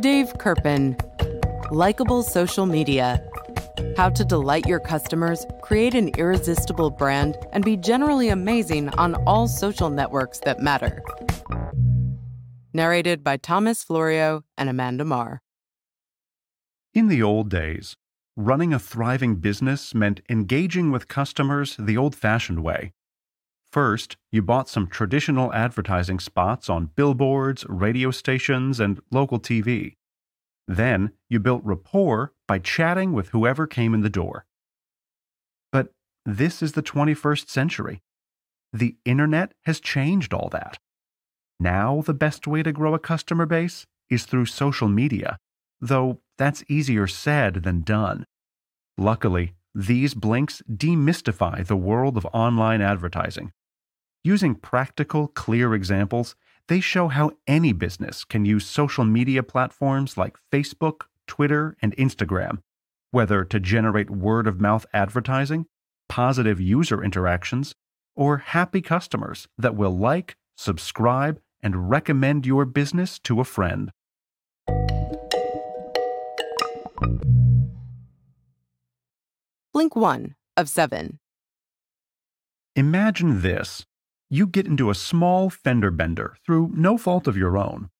Dave Kerpen, Likeable social media. How to delight your customers, create an irresistible brand, and be generally amazing on all social networks that matter. Narrated by Thomas Florio and Amanda Marr. In the old days, running a thriving business meant engaging with customers the old fashioned way. First, you bought some traditional advertising spots on billboards, radio stations, and local TV. Then, you built rapport by chatting with whoever came in the door. But this is the 21st century. The internet has changed all that. Now, the best way to grow a customer base is through social media, though that's easier said than done. Luckily, these blinks demystify the world of online advertising. Using practical, clear examples, they show how any business can use social media platforms like Facebook, Twitter, and Instagram, whether to generate word of mouth advertising, positive user interactions, or happy customers that will like, subscribe, and recommend your business to a friend. Blink 1 of 7. Imagine this you get into a small fender bender through no fault of your own.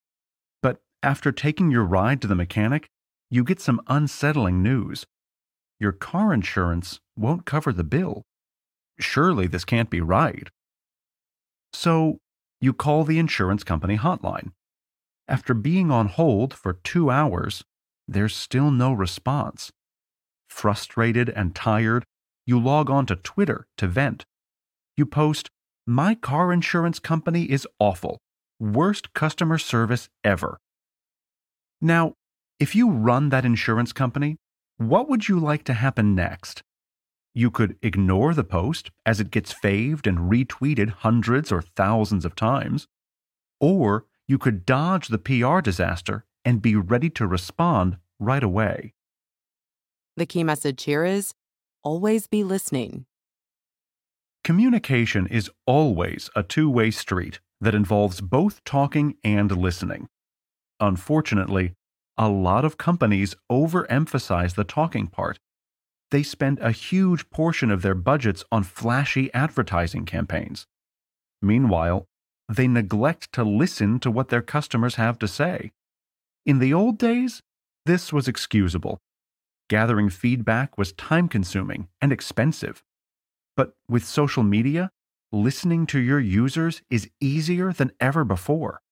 But after taking your ride to the mechanic, you get some unsettling news. Your car insurance won't cover the bill. Surely this can't be right. So you call the insurance company hotline. After being on hold for two hours, there's still no response. Frustrated and tired, you log on to Twitter to vent. You post, My car insurance company is awful. Worst customer service ever. Now, if you run that insurance company, what would you like to happen next? You could ignore the post as it gets faved and retweeted hundreds or thousands of times. Or you could dodge the PR disaster and be ready to respond right away. The key message here is always be listening. Communication is always a two way street that involves both talking and listening. Unfortunately, a lot of companies overemphasize the talking part. They spend a huge portion of their budgets on flashy advertising campaigns. Meanwhile, they neglect to listen to what their customers have to say. In the old days, this was excusable. Gathering feedback was time consuming and expensive. But with social media, listening to your users is easier than ever before.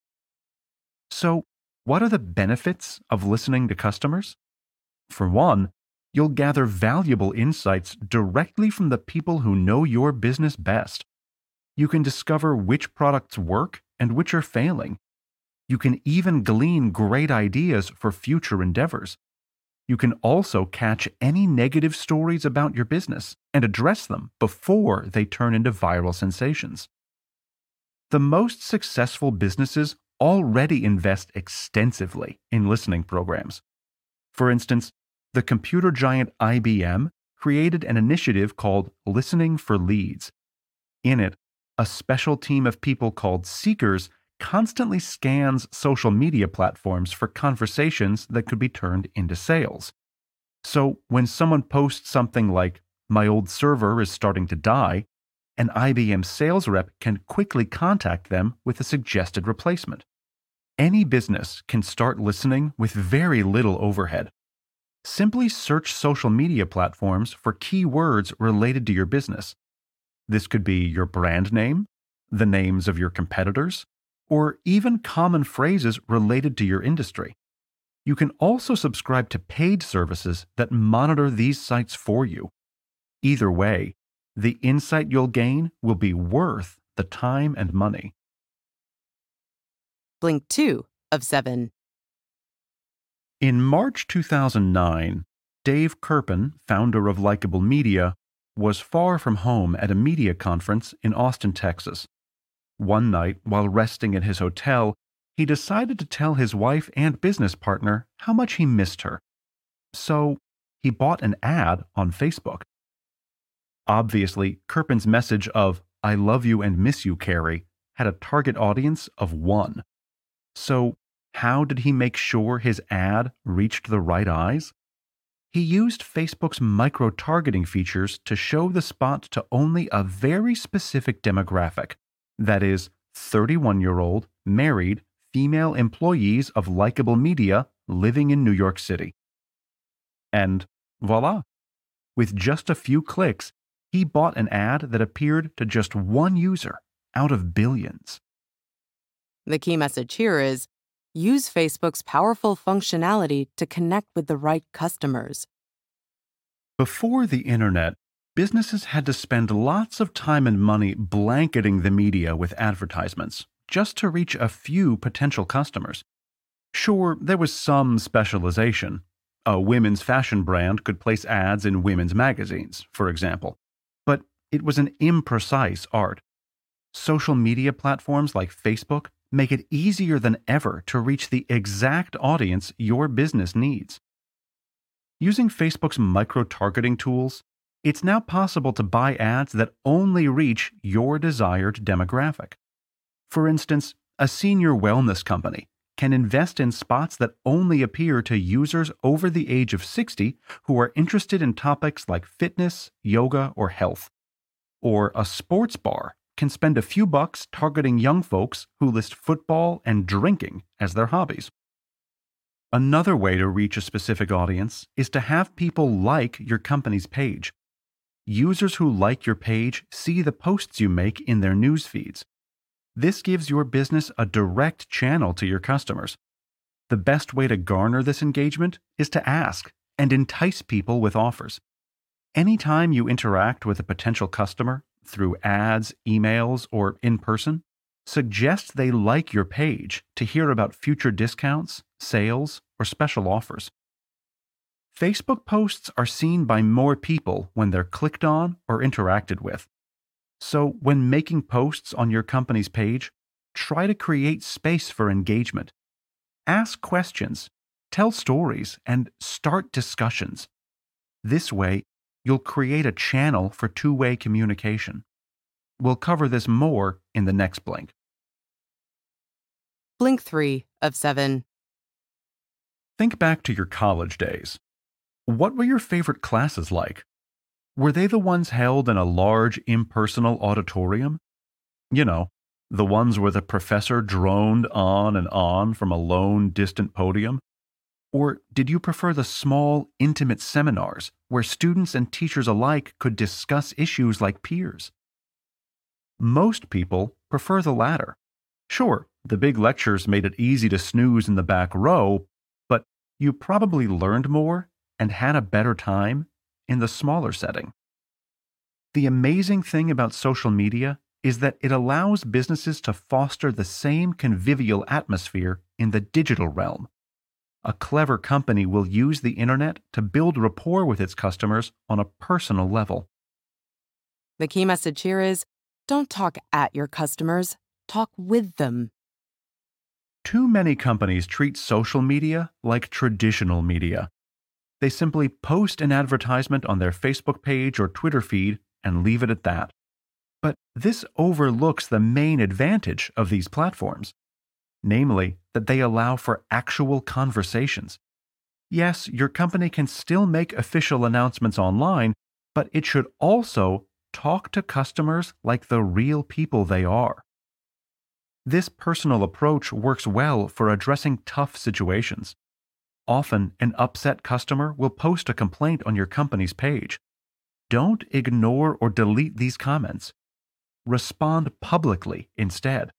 So, what are the benefits of listening to customers? For one, you'll gather valuable insights directly from the people who know your business best. You can discover which products work and which are failing. You can even glean great ideas for future endeavors. You can also catch any negative stories about your business and address them before they turn into viral sensations. The most successful businesses already invest extensively in listening programs. For instance, the computer giant IBM created an initiative called Listening for Leads. In it, a special team of people called Seekers constantly scans social media platforms for conversations that could be turned into sales. So when someone posts something like, My old server is starting to die, an IBM sales rep can quickly contact them with a suggested replacement. Any business can start listening with very little overhead. Simply search social media platforms for keywords related to your business. This could be your brand name, the names of your competitors, or even common phrases related to your industry. You can also subscribe to paid services that monitor these sites for you. Either way, the insight you'll gain will be worth the time and money. Blink 2 of 7. In March 2009, Dave Kerpen, founder of Likeable Media, was far from home at a media conference in Austin, Texas. One night, while resting at his hotel, he decided to tell his wife and business partner how much he missed her. So, he bought an ad on Facebook. Obviously, Kerpen's message of, I love you and miss you, Carrie, had a target audience of one. So, how did he make sure his ad reached the right eyes? He used Facebook's micro targeting features to show the spot to only a very specific demographic that is, 31 year old, married, female employees of Likeable Media living in New York City. And voila! With just a few clicks, he bought an ad that appeared to just one user out of billions. The key message here is use Facebook's powerful functionality to connect with the right customers. Before the internet, businesses had to spend lots of time and money blanketing the media with advertisements just to reach a few potential customers. Sure, there was some specialization. A women's fashion brand could place ads in women's magazines, for example, but it was an imprecise art. Social media platforms like Facebook make it easier than ever to reach the exact audience your business needs. Using Facebook's micro targeting tools, it's now possible to buy ads that only reach your desired demographic. For instance, a senior wellness company can invest in spots that only appear to users over the age of 60 who are interested in topics like fitness, yoga, or health. Or a sports bar can spend a few bucks targeting young folks who list football and drinking as their hobbies. Another way to reach a specific audience is to have people like your company's page. Users who like your page see the posts you make in their news feeds. This gives your business a direct channel to your customers. The best way to garner this engagement is to ask and entice people with offers. Anytime you interact with a potential customer, through ads, emails, or in person, suggest they like your page to hear about future discounts, sales, or special offers. Facebook posts are seen by more people when they're clicked on or interacted with. So, when making posts on your company's page, try to create space for engagement. Ask questions, tell stories, and start discussions. This way, you'll create a channel for two way communication. We'll cover this more in the next blink. Blink 3 of 7. Think back to your college days. What were your favorite classes like? Were they the ones held in a large impersonal auditorium? You know, the ones where the professor droned on and on from a lone, distant podium? Or did you prefer the small, intimate seminars where students and teachers alike could discuss issues like peers? Most people prefer the latter. Sure, the big lectures made it easy to snooze in the back row, but you probably learned more and had a better time in the smaller setting. The amazing thing about social media is that it allows businesses to foster the same convivial atmosphere in the digital realm a clever company will use the internet to build rapport with its customers on a personal level. The key message here is don't talk at your customers, talk with them. Too many companies treat social media like traditional media. They simply post an advertisement on their Facebook page or Twitter feed and leave it at that. But this overlooks the main advantage of these platforms namely, that they allow for actual conversations. Yes, your company can still make official announcements online, but it should also talk to customers like the real people they are. This personal approach works well for addressing tough situations. Often, an upset customer will post a complaint on your company's page. Don't ignore or delete these comments. Respond publicly instead.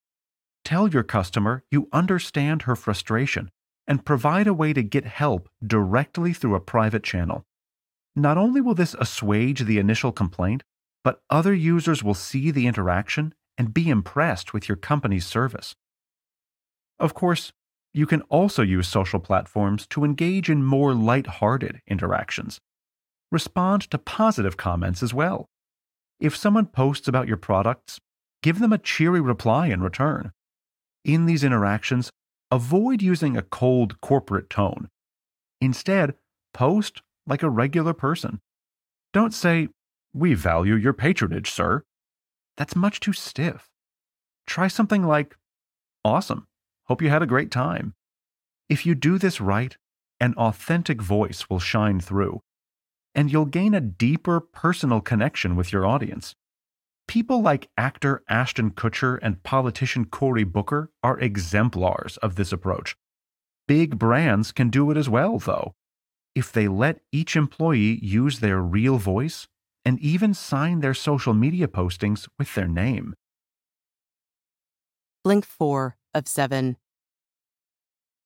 Tell your customer you understand her frustration and provide a way to get help directly through a private channel. Not only will this assuage the initial complaint, but other users will see the interaction and be impressed with your company's service. Of course, you can also use social platforms to engage in more light-hearted interactions. Respond to positive comments as well. If someone posts about your products, give them a cheery reply in return in these interactions, avoid using a cold corporate tone. Instead, post like a regular person. Don't say, We value your patronage, sir. That's much too stiff. Try something like, Awesome. Hope you had a great time. If you do this right, an authentic voice will shine through, and you'll gain a deeper personal connection with your audience. People like actor Ashton Kutcher and politician Cory Booker are exemplars of this approach. Big brands can do it as well, though, if they let each employee use their real voice and even sign their social media postings with their name. Blink 4 of 7.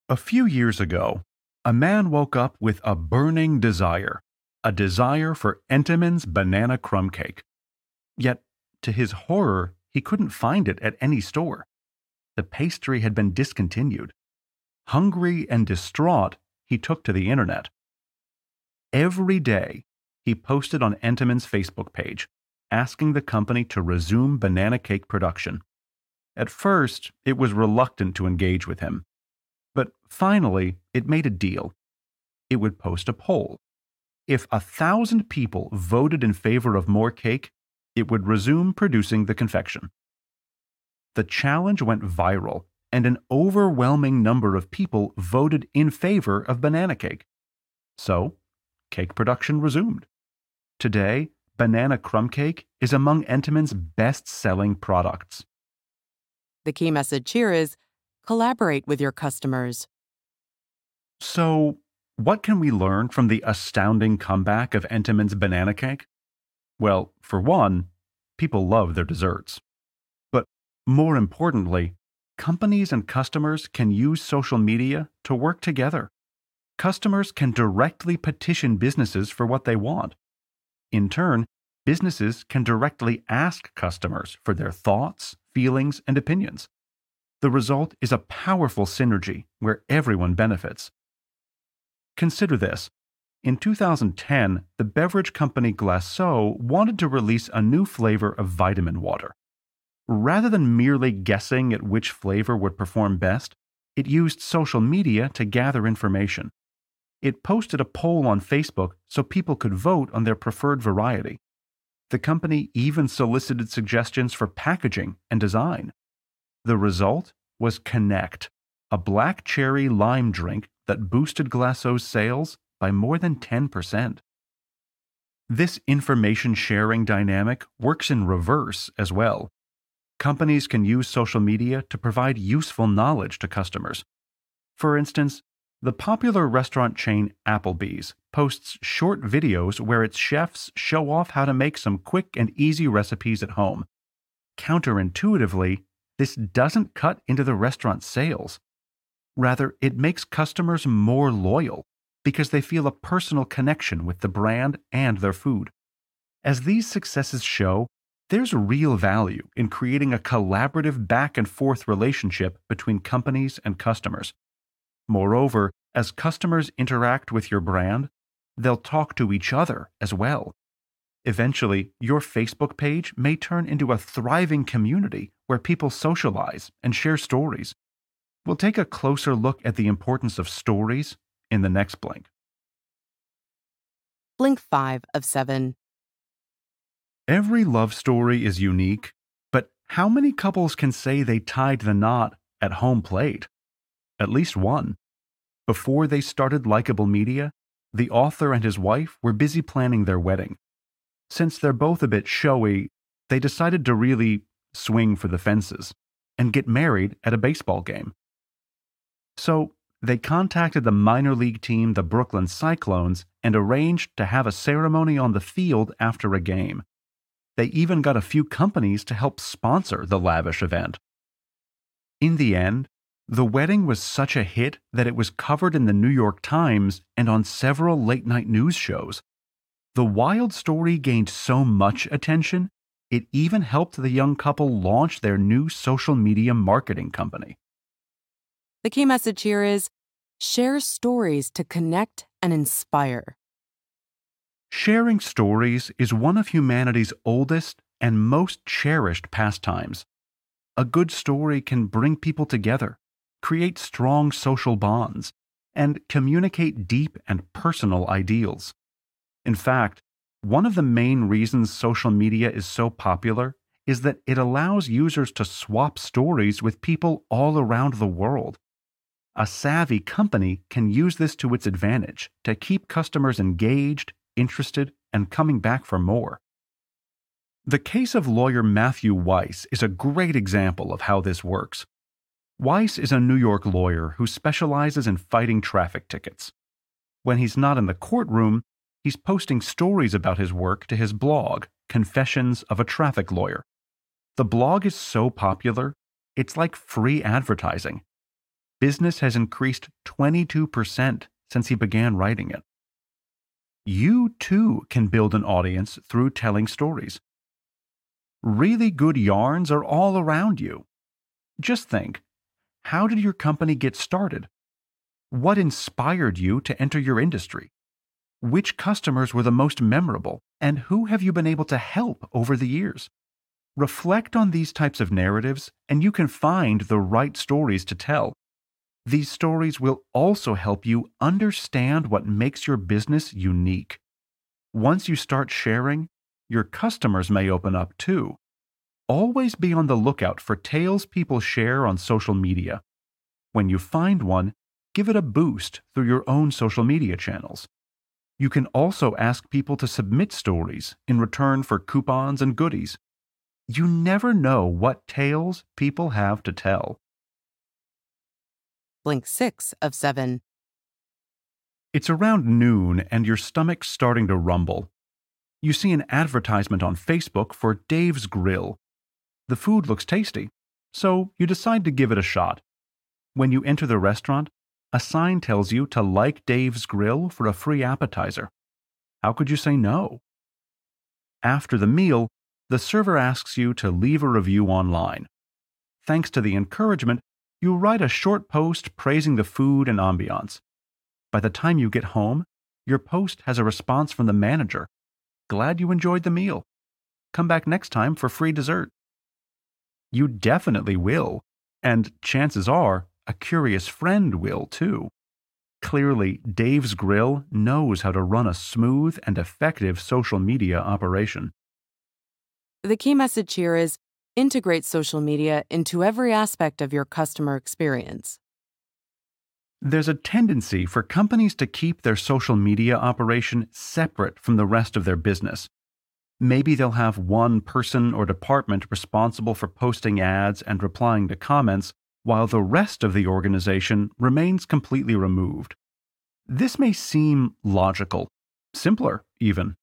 A few years ago, a man woke up with a burning desire, a desire for Entenmann's banana crumb cake. Yet, to his horror, he couldn't find it at any store. The pastry had been discontinued. Hungry and distraught, he took to the internet. Every day, he posted on Entenmann's Facebook page, asking the company to resume banana cake production. At first, it was reluctant to engage with him. But finally, it made a deal. It would post a poll. If a thousand people voted in favor of more cake, it would resume producing the confection. The challenge went viral, and an overwhelming number of people voted in favor of banana cake. So, cake production resumed. Today, banana crumb cake is among Entenmann's best selling products. The key message here is collaborate with your customers. So, what can we learn from the astounding comeback of Entenmann's banana cake? Well, for one, people love their desserts. But more importantly, companies and customers can use social media to work together. Customers can directly petition businesses for what they want. In turn, businesses can directly ask customers for their thoughts, feelings, and opinions. The result is a powerful synergy where everyone benefits. Consider this. In 2010, the beverage company Glacéau wanted to release a new flavor of vitamin water. Rather than merely guessing at which flavor would perform best, it used social media to gather information. It posted a poll on Facebook so people could vote on their preferred variety. The company even solicited suggestions for packaging and design. The result was Connect, a black cherry lime drink that boosted Glacéau's sales by more than 10%. This information sharing dynamic works in reverse as well. Companies can use social media to provide useful knowledge to customers. For instance, the popular restaurant chain Applebee's posts short videos where its chefs show off how to make some quick and easy recipes at home. Counterintuitively, this doesn't cut into the restaurant's sales. Rather, it makes customers more loyal because they feel a personal connection with the brand and their food. As these successes show, there's real value in creating a collaborative back and forth relationship between companies and customers. Moreover, as customers interact with your brand, they'll talk to each other as well. Eventually, your Facebook page may turn into a thriving community where people socialize and share stories. We'll take a closer look at the importance of stories in the next blink. Blink 5 of 7. Every love story is unique, but how many couples can say they tied the knot at home plate? At least one. Before they started Likeable Media, the author and his wife were busy planning their wedding. Since they're both a bit showy, they decided to really swing for the fences and get married at a baseball game. So they contacted the minor league team, the Brooklyn Cyclones, and arranged to have a ceremony on the field after a game. They even got a few companies to help sponsor the lavish event. In the end, the wedding was such a hit that it was covered in the New York Times and on several late night news shows. The wild story gained so much attention, it even helped the young couple launch their new social media marketing company. The key message here is share stories to connect and inspire. Sharing stories is one of humanity's oldest and most cherished pastimes. A good story can bring people together, create strong social bonds, and communicate deep and personal ideals. In fact, one of the main reasons social media is so popular is that it allows users to swap stories with people all around the world. A savvy company can use this to its advantage to keep customers engaged, interested, and coming back for more. The case of lawyer Matthew Weiss is a great example of how this works. Weiss is a New York lawyer who specializes in fighting traffic tickets. When he's not in the courtroom, he's posting stories about his work to his blog, Confessions of a Traffic Lawyer. The blog is so popular, it's like free advertising. Business has increased 22% since he began writing it. You too can build an audience through telling stories. Really good yarns are all around you. Just think how did your company get started? What inspired you to enter your industry? Which customers were the most memorable, and who have you been able to help over the years? Reflect on these types of narratives, and you can find the right stories to tell. These stories will also help you understand what makes your business unique. Once you start sharing, your customers may open up too. Always be on the lookout for tales people share on social media. When you find one, give it a boost through your own social media channels. You can also ask people to submit stories in return for coupons and goodies. You never know what tales people have to tell. Blink 6 of 7. It's around noon and your stomach's starting to rumble you see an advertisement on Facebook for Dave's Grill. The food looks tasty, so you decide to give it a shot. When you enter the restaurant, a sign tells you to like Dave's Grill for a free appetizer. How could you say no? After the meal, the server asks you to leave a review online. Thanks to the encouragement, you write a short post praising the food and ambiance. By the time you get home, your post has a response from the manager Glad you enjoyed the meal. Come back next time for free dessert. You definitely will, and chances are a curious friend will too. Clearly, Dave's Grill knows how to run a smooth and effective social media operation. The key message here is integrate social media into every aspect of your customer experience. There's a tendency for companies to keep their social media operation separate from the rest of their business. Maybe they'll have one person or department responsible for posting ads and replying to comments, while the rest of the organization remains completely removed. This may seem logical, simpler even,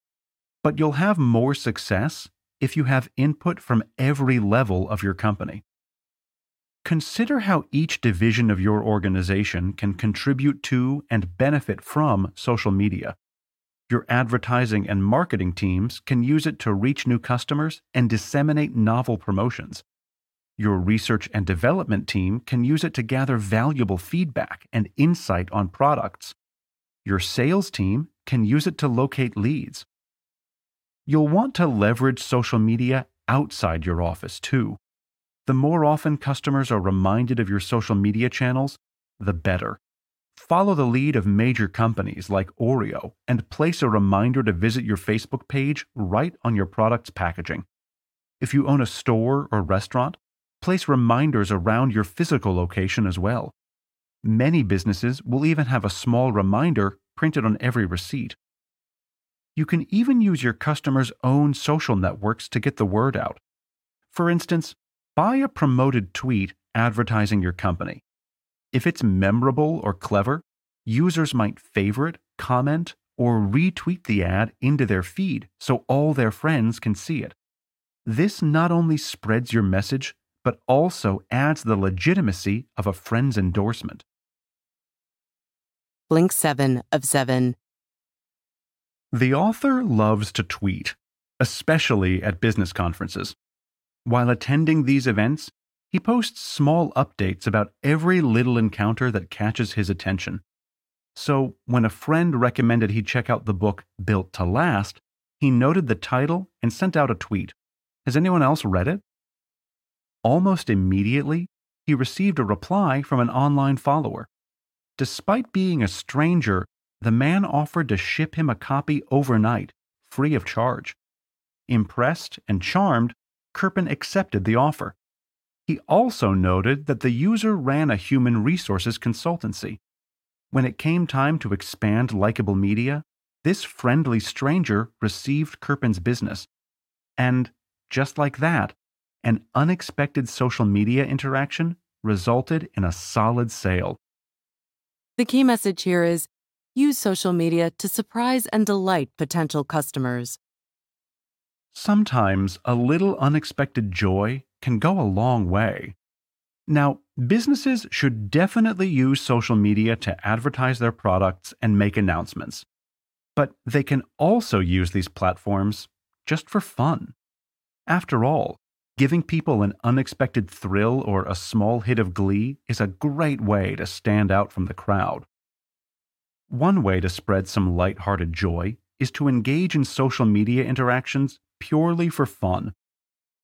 but you'll have more success if you have input from every level of your company. Consider how each division of your organization can contribute to and benefit from social media. Your advertising and marketing teams can use it to reach new customers and disseminate novel promotions. Your research and development team can use it to gather valuable feedback and insight on products. Your sales team can use it to locate leads. You'll want to leverage social media outside your office too. The more often customers are reminded of your social media channels, the better. Follow the lead of major companies like Oreo and place a reminder to visit your Facebook page right on your product's packaging. If you own a store or restaurant, place reminders around your physical location as well. Many businesses will even have a small reminder printed on every receipt. You can even use your customers' own social networks to get the word out. For instance, buy a promoted tweet advertising your company. If it's memorable or clever, users might favorite, comment, or retweet the ad into their feed so all their friends can see it. This not only spreads your message, but also adds the legitimacy of a friend's endorsement. Blink 7 of 7. The author loves to tweet, especially at business conferences. While attending these events, he posts small updates about every little encounter that catches his attention. So, when a friend recommended he check out the book Built to Last, he noted the title and sent out a tweet. Has anyone else read it? Almost immediately, he received a reply from an online follower. Despite being a stranger, the man offered to ship him a copy overnight, free of charge. Impressed and charmed, Kerpen accepted the offer. He also noted that the user ran a human resources consultancy. When it came time to expand Likeable media, this friendly stranger received Kerpen's business. And just like that, an unexpected social media interaction resulted in a solid sale. The key message here is use social media to surprise and delight potential customers. Sometimes a little unexpected joy can go a long way. Now, businesses should definitely use social media to advertise their products and make announcements. But they can also use these platforms just for fun. After all, giving people an unexpected thrill or a small hit of glee is a great way to stand out from the crowd. One way to spread some light-hearted joy is to engage in social media interactions purely for fun.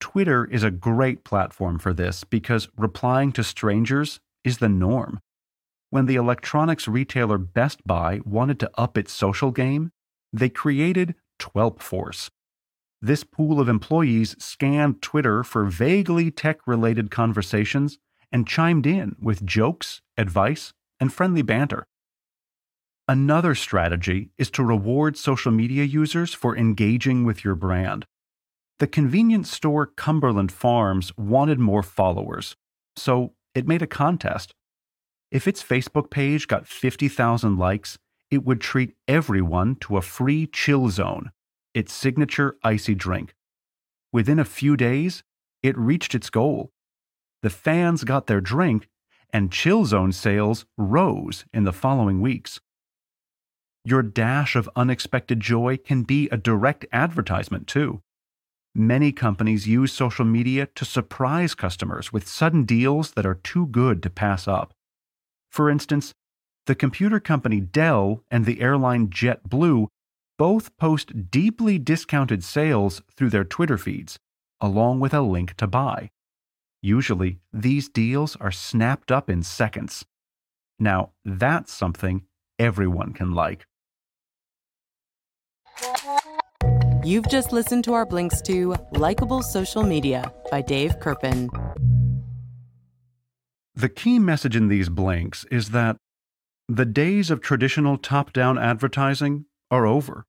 Twitter is a great platform for this because replying to strangers is the norm. When the electronics retailer Best Buy wanted to up its social game, they created Twelpforce. This pool of employees scanned Twitter for vaguely tech related conversations and chimed in with jokes, advice, and friendly banter. Another strategy is to reward social media users for engaging with your brand. The convenience store Cumberland Farms wanted more followers, so it made a contest. If its Facebook page got 50,000 likes, it would treat everyone to a free chill zone, its signature icy drink. Within a few days, it reached its goal. The fans got their drink, and chill zone sales rose in the following weeks. Your dash of unexpected joy can be a direct advertisement, too. Many companies use social media to surprise customers with sudden deals that are too good to pass up. For instance, the computer company Dell and the airline JetBlue both post deeply discounted sales through their Twitter feeds, along with a link to buy. Usually, these deals are snapped up in seconds. Now, that's something everyone can like. You've just listened to our blinks to Likeable Social Media by Dave Kerpen. The key message in these blinks is that the days of traditional top down advertising are over.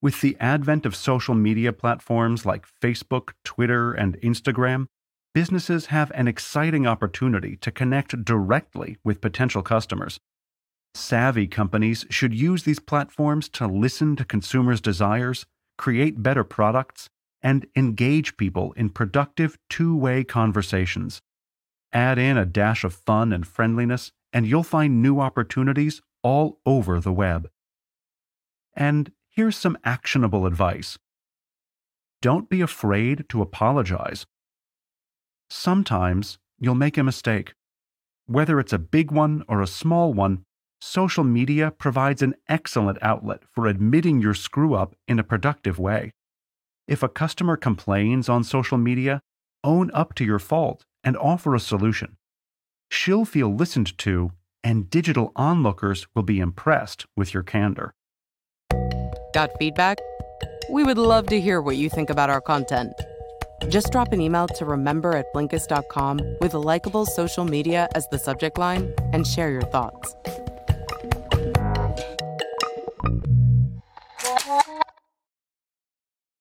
With the advent of social media platforms like Facebook, Twitter, and Instagram, businesses have an exciting opportunity to connect directly with potential customers. Savvy companies should use these platforms to listen to consumers' desires, create better products, and engage people in productive two way conversations. Add in a dash of fun and friendliness, and you'll find new opportunities all over the web. And here's some actionable advice don't be afraid to apologize. Sometimes you'll make a mistake. Whether it's a big one or a small one, social media provides an excellent outlet for admitting your screw up in a productive way. If a customer complains on social media, own up to your fault and offer a solution. She'll feel listened to, and digital onlookers will be impressed with your candor. Got feedback? We would love to hear what you think about our content. Just drop an email to remember at Blinkist.com with Likeable social media as the subject line and share your thoughts.